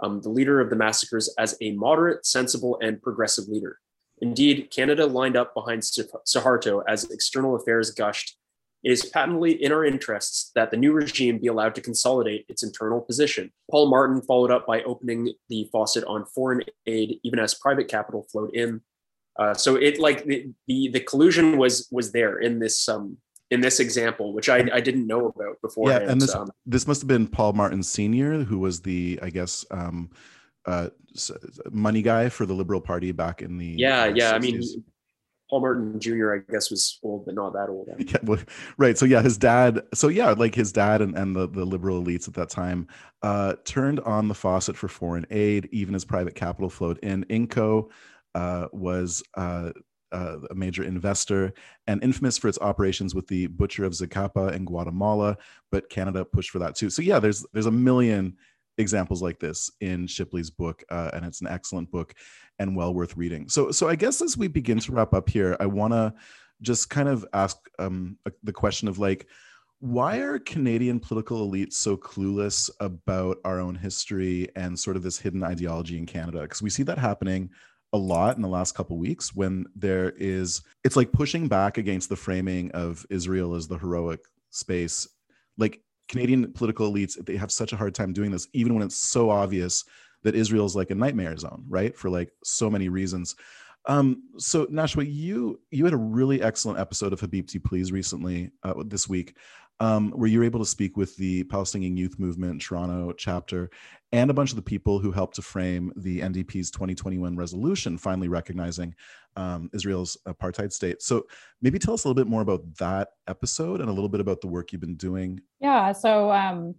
um, the leader of the massacres, as a moderate, sensible, and progressive leader. Indeed, Canada lined up behind Suharto as external affairs gushed. It is patently in our interests that the new regime be allowed to consolidate its internal position. Paul Martin followed up by opening the faucet on foreign aid, even as private capital flowed in. Uh, so it like the, the, the collusion was was there in this um in this example, which I, I didn't know about before. Yeah, and this um, this must have been Paul Martin Senior, who was the I guess um, uh, money guy for the Liberal Party back in the yeah yeah. 60s. I mean, Paul Martin Jr. I guess was old, but not that old. Yeah, well, right. So yeah, his dad. So yeah, like his dad and, and the, the liberal elites at that time uh, turned on the faucet for foreign aid, even as private capital flowed in. Inco uh, was uh, uh, a major investor and infamous for its operations with the butcher of Zacapa in Guatemala, but Canada pushed for that too. So yeah, there's there's a million examples like this in Shipley's book, uh, and it's an excellent book and well worth reading. So so I guess as we begin to wrap up here, I want to just kind of ask um, the question of like why are Canadian political elites so clueless about our own history and sort of this hidden ideology in Canada? Because we see that happening a lot in the last couple weeks when there is it's like pushing back against the framing of Israel as the heroic space. Like Canadian political elites, they have such a hard time doing this, even when it's so obvious that Israel is like a nightmare zone, right? For like so many reasons. Um, so Nashwa, you you had a really excellent episode of Habibti Please recently uh, this week, um, where you were able to speak with the Palestinian Youth Movement Toronto chapter and a bunch of the people who helped to frame the NDP's 2021 resolution, finally recognizing um, Israel's apartheid state. So maybe tell us a little bit more about that episode and a little bit about the work you've been doing. Yeah. So. Um,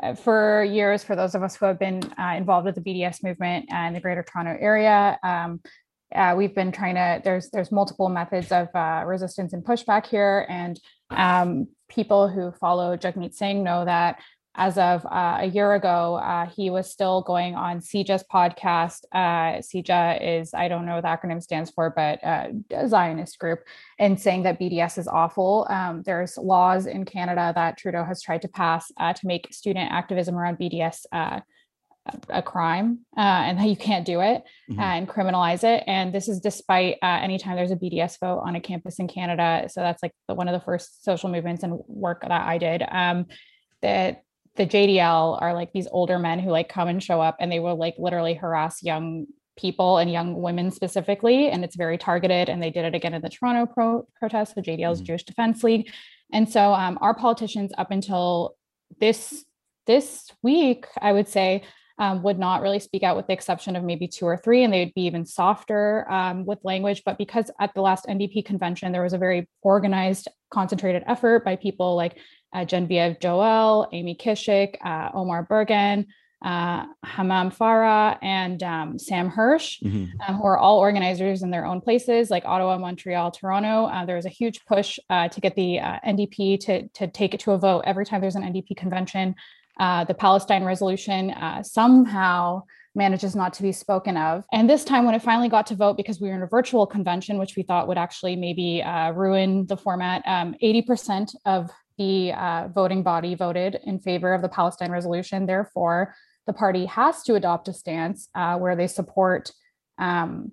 uh, for years, for those of us who have been uh, involved with the BDS movement in the Greater Toronto Area, um, uh, we've been trying to there's there's multiple methods of uh, resistance and pushback here. And um, people who follow jagmeet singh know that as of uh, a year ago uh, he was still going on CIJA's podcast. Uh, CIJA is i don't know what the acronym stands for but uh, a zionist group and saying that bds is awful. Um, there's laws in canada that trudeau has tried to pass uh, to make student activism around bds a crime uh, and that you can't do it mm-hmm. uh, and criminalize it. And this is despite uh, anytime there's a BDS vote on a campus in Canada. So that's like the, one of the first social movements and work that I did. Um, that the JDL are like these older men who like come and show up and they will like literally harass young people and young women specifically. And it's very targeted. And they did it again in the Toronto pro- protest, the JDL's mm-hmm. Jewish Defense League. And so um, our politicians up until this this week, I would say, um, would not really speak out with the exception of maybe two or three, and they would be even softer um, with language. But because at the last NDP convention, there was a very organized, concentrated effort by people like uh, Genevieve Joel, Amy Kishik, uh, Omar Bergen, uh, Hamam Farah, and um, Sam Hirsch, mm-hmm. Um, who are all organizers in their own places, like Ottawa, Montreal, Toronto. Uh, there was a huge push uh, to get the uh, NDP to, to take it to a vote every time there's an NDP convention uh, the Palestine resolution uh, somehow manages not to be spoken of. And this time, when it finally got to vote, because we were in a virtual convention, which we thought would actually maybe uh, ruin the format, um, 80% of the uh, voting body voted in favor of the Palestine resolution. Therefore, the party has to adopt a stance uh, where they support. Um,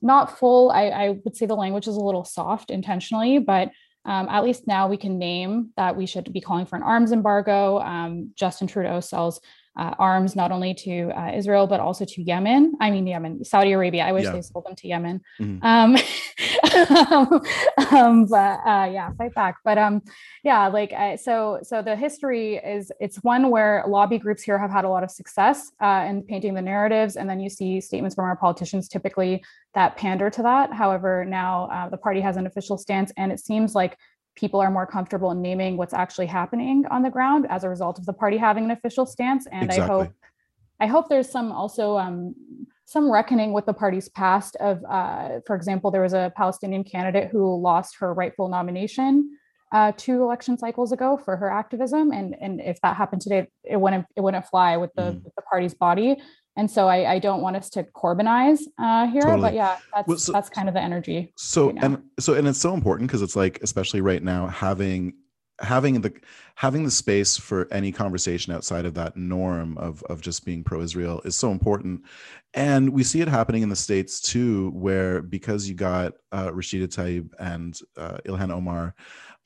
not full, I, I would say the language is a little soft intentionally, but um, at least now we can name that we should be calling for an arms embargo. Um, Justin Trudeau sells uh, arms not only to uh, Israel but also to Yemen. I mean Yemen, Saudi Arabia. I wish yeah. they sold them to Yemen. Mm-hmm. Um, um, but uh, yeah, fight back. But um, yeah, like so. So the history is it's one where lobby groups here have had a lot of success uh, in painting the narratives, and then you see statements from our politicians typically that pander to that. However, now uh, the party has an official stance, and it seems like people are more comfortable in naming what's actually happening on the ground as a result of the party having an official stance. And exactly. I hope I hope there's some also um, some reckoning with the party's past of, uh, for example, there was a Palestinian candidate who lost her rightful nomination uh, two election cycles ago for her activism, and and if that happened today, it wouldn't it wouldn't fly with the, mm. with the party's body and so I, I, don't want us to Corbynize uh, here, totally. but yeah, that's well, so, that's kind of the energy. So right and so and it's so important because it's like especially right now having having the having the space for any conversation outside of that norm of of just being pro-Israel is so important, and we see it happening in the states too, where because you got uh, Rashida Tlaib and uh, Ilhan Omar.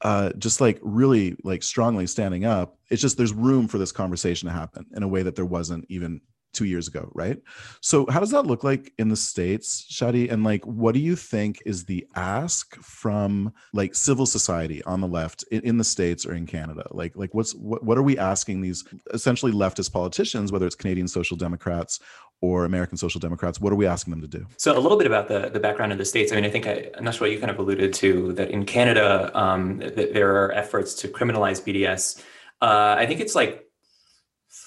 Uh, just like really like strongly standing up it's just there's room for this conversation to happen in a way that there wasn't even two years ago, right? So how does that look like in the states, Shaadie? And like, what do you think is the ask from like civil society on the left in, in the states or in Canada? Like, like what's what, what are we asking these essentially leftist politicians, whether it's Canadian Social Democrats or American Social Democrats? What are we asking them to do? So a little bit about the the background in the states. I mean, I think I'm not sure what you kind of alluded to that in Canada um, that there are efforts to criminalize BDS. Uh, I think it's like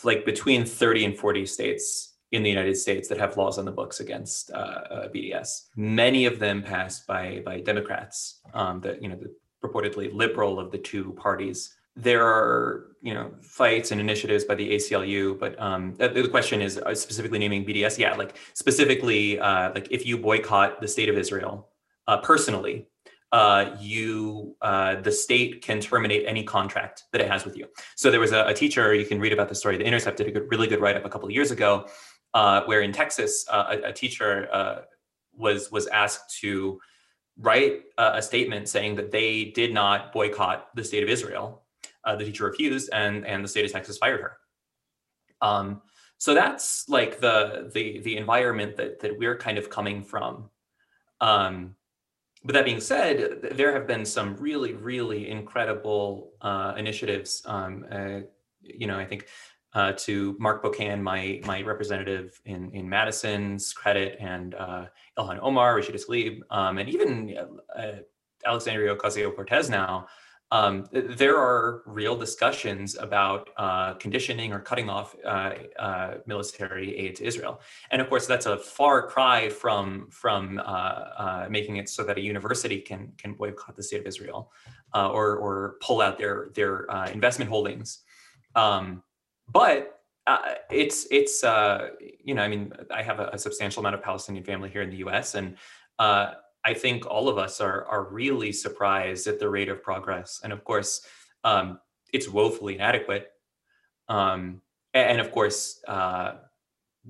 like between 30 and 40 states in the United States that have laws on the books against uh, uh, BDS. Many of them passed by by Democrats, um, the you know the purportedly liberal of the two parties. There are you know fights and initiatives by the ACLU, but um, the question is uh, specifically naming BDS. Yeah, like specifically uh, like if you boycott the state of Israel uh, personally, uh, you uh, the state can terminate any contract that it has with you. So there was a, a teacher you can read about the story. The Intercept did a good, really good write up a couple of years ago, uh, where in Texas, uh, a, a, teacher uh, was was asked to write a, statement saying that they did not boycott the state of Israel. Uh, the teacher refused, and and the state of Texas fired her. Um, so that's like the the the environment that that we're kind of coming from. Um, but that being said, there have been some really, really incredible uh, initiatives. Um, uh, you know, I think uh, to Mark Pocan, my my representative in in Madison's credit, and uh, Ilhan Omar, Rashida Tlaib, um, and even uh, Alexandria Ocasio Cortez now um, there are real discussions about uh, conditioning or cutting off uh, uh, military aid to Israel, and of course that's a far cry from from uh, uh, making it so that a university can can boycott the state of Israel uh, or or pull out their their investment holdings. Um, but it's it's you know I mean I have a, a, substantial amount of Palestinian family here in the U.S. and I think all of us are are really surprised at the rate of progress, and of course, um, it's woefully inadequate. Um, and, of course, uh,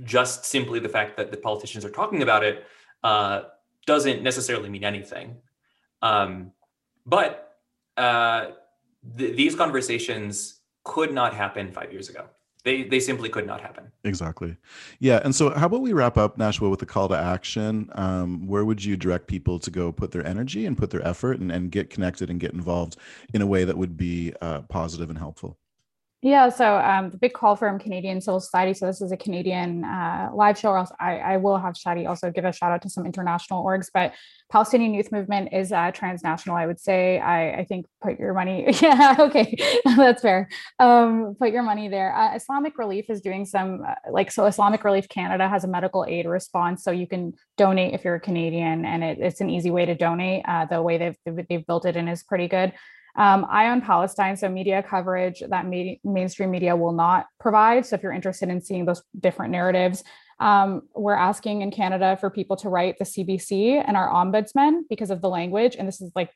just simply the fact that the politicians are talking about it uh, doesn't necessarily mean anything. Um, but uh, th- these conversations could not happen five years ago they they simply could not happen. Exactly. Yeah and so how about we wrap up nashwa with a call to action? Um, where would you direct people to go put their energy and put their effort and, and get connected and get involved in a way that would be uh, positive and helpful yeah, so um, the big call from Canadian civil society. So this is a Canadian uh, live show. I, I will have Shaadie also give a shout out to some international orgs, but Palestinian Youth Movement is uh, transnational. I would say. I, I think put your money. Yeah, okay, that's fair. Um, put your money there. Uh, Islamic Relief is doing some uh, like so. Islamic Relief Canada has a medical aid response, so you can donate if you're a Canadian, and it, it's an easy way to donate. Uh, the way they've they've built it in is pretty good. Um, Eye on Palestine, so media coverage that mainstream media will not provide. So if you're interested in seeing those different narratives, um, we're asking in Canada for people to write the CBC and our ombudsman because of the language. And this is like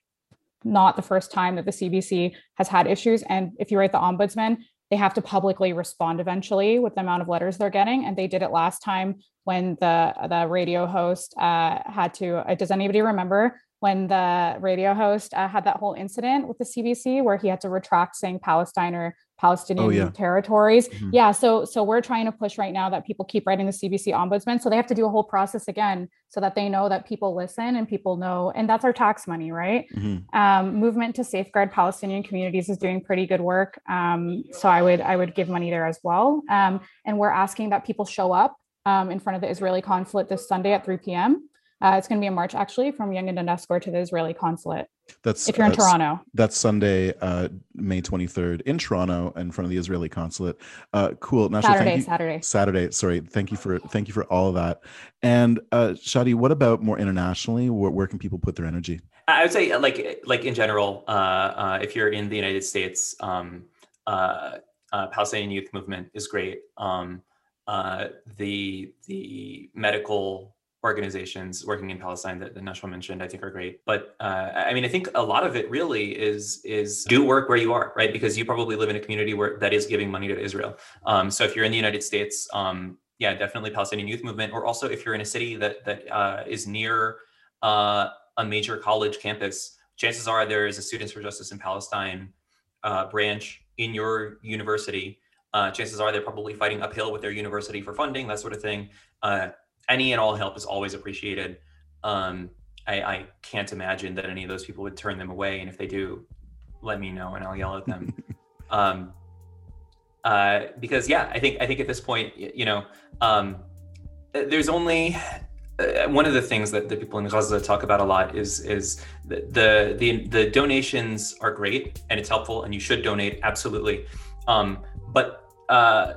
not the first time that the CBC has had issues. And if you write the ombudsman, they have to publicly respond eventually with the amount of letters they're getting. And they did it last time when the the radio host uh, had to. Uh, does anybody remember when the radio host uh, had that whole incident with the CBC where he had to retract saying Palestine or Palestinian oh, yeah. territories. Mm-hmm. Yeah, so so we're trying to push right now that people keep writing the CBC ombudsman, so they have to do a whole process again, so that they know that people listen and people know, and that's our tax money, right? Mm-hmm. Um, movement to safeguard Palestinian communities is doing pretty good work, um, so I would I would give money there as well, um, and we're asking that people show up um, in front of the Israeli consulate this Sunday at 3 p.m. Uh, it's going to be a march actually from Yonge and Dundas Square to the Israeli consulate. That's if you're in uh, Toronto. That's Sunday, uh, May 23rd in Toronto, in front of the Israeli consulate. Uh, cool. Nashwa, Saturday, Saturday. Saturday. Sorry. Thank you for thank you for all of that. And uh, Shaadie, what about more internationally? Where, where can people put their energy? I would say, like like in general, uh, uh, if you're in the United States, um, uh, uh, Palestinian Youth Movement is great. Um, uh, the the medical organizations working in Palestine that, that Nashwa mentioned, I think are great. But uh, I mean, I think a lot of it really is is do work where you are, right? Because you probably live in a community where that is giving money to Israel. Um, so if you're in the United States, um, yeah, definitely Palestinian Youth Movement, or also if you're in a city that that uh, is near uh, a major college campus, chances are there is a Students for Justice in Palestine uh, branch in your university. Uh, chances are they're probably fighting uphill with their university for funding, that sort of thing. Any and all help is always appreciated. Um, I, I, can't imagine that any of those people would turn them away, and if they do, let me know and I'll yell at them. um, uh, because yeah, I think I think at this point, you know, um, there's only uh, one of the things that the people in Gaza talk about a lot is is the, the the the, donations are great and it's helpful and you should donate absolutely, um, but uh,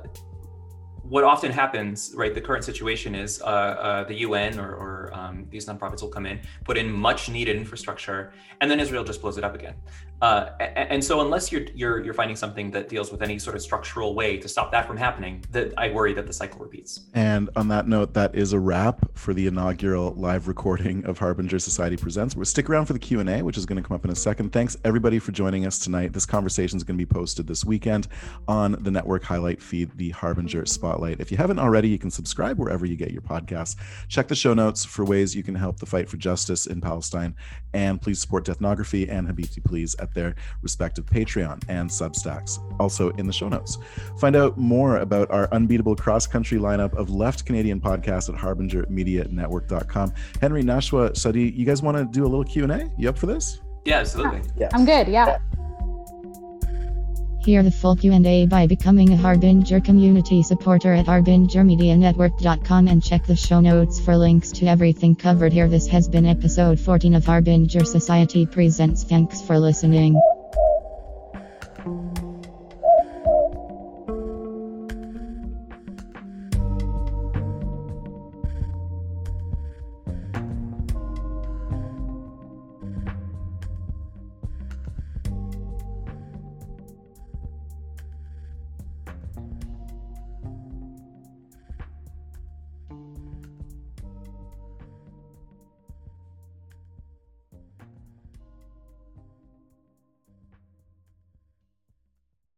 what often happens, right? The current situation is uh, uh, the UN or, or um, these nonprofits will come in, put in much needed infrastructure, and then Israel just blows it up again. Uh, and so, unless you're, you're you're finding something that deals with any sort of structural way to stop that from happening, that I worry that the cycle repeats. And on that note, that is a wrap for the inaugural live recording of Harbinger Society Presents. We'll stick around for the Q and A, which is going to come up in a second. Thanks everybody for joining us tonight. This conversation is going to be posted this weekend on the network highlight feed, the Harbinger Spotlight. If you haven't already, you can subscribe wherever you get your podcasts. Check the show notes for ways you can help the fight for justice in Palestine. And please support Deathnography and Habibti Please at their respective Patreon and Substacks, also in the show notes. Find out more about our unbeatable cross country lineup of left Canadian podcasts at harbingermedianetwork.com. Henry, Nashwa, Shaadie, you guys want to do a little Q&A? You up for this? Yeah, absolutely. Yes. I'm good. Yeah. Hear the full Q&A by becoming a Harbinger community supporter at harbingermedianetwork.com and check the show notes for links to everything covered here. This has been episode 14 of Harbinger Society Presents. Thanks for listening.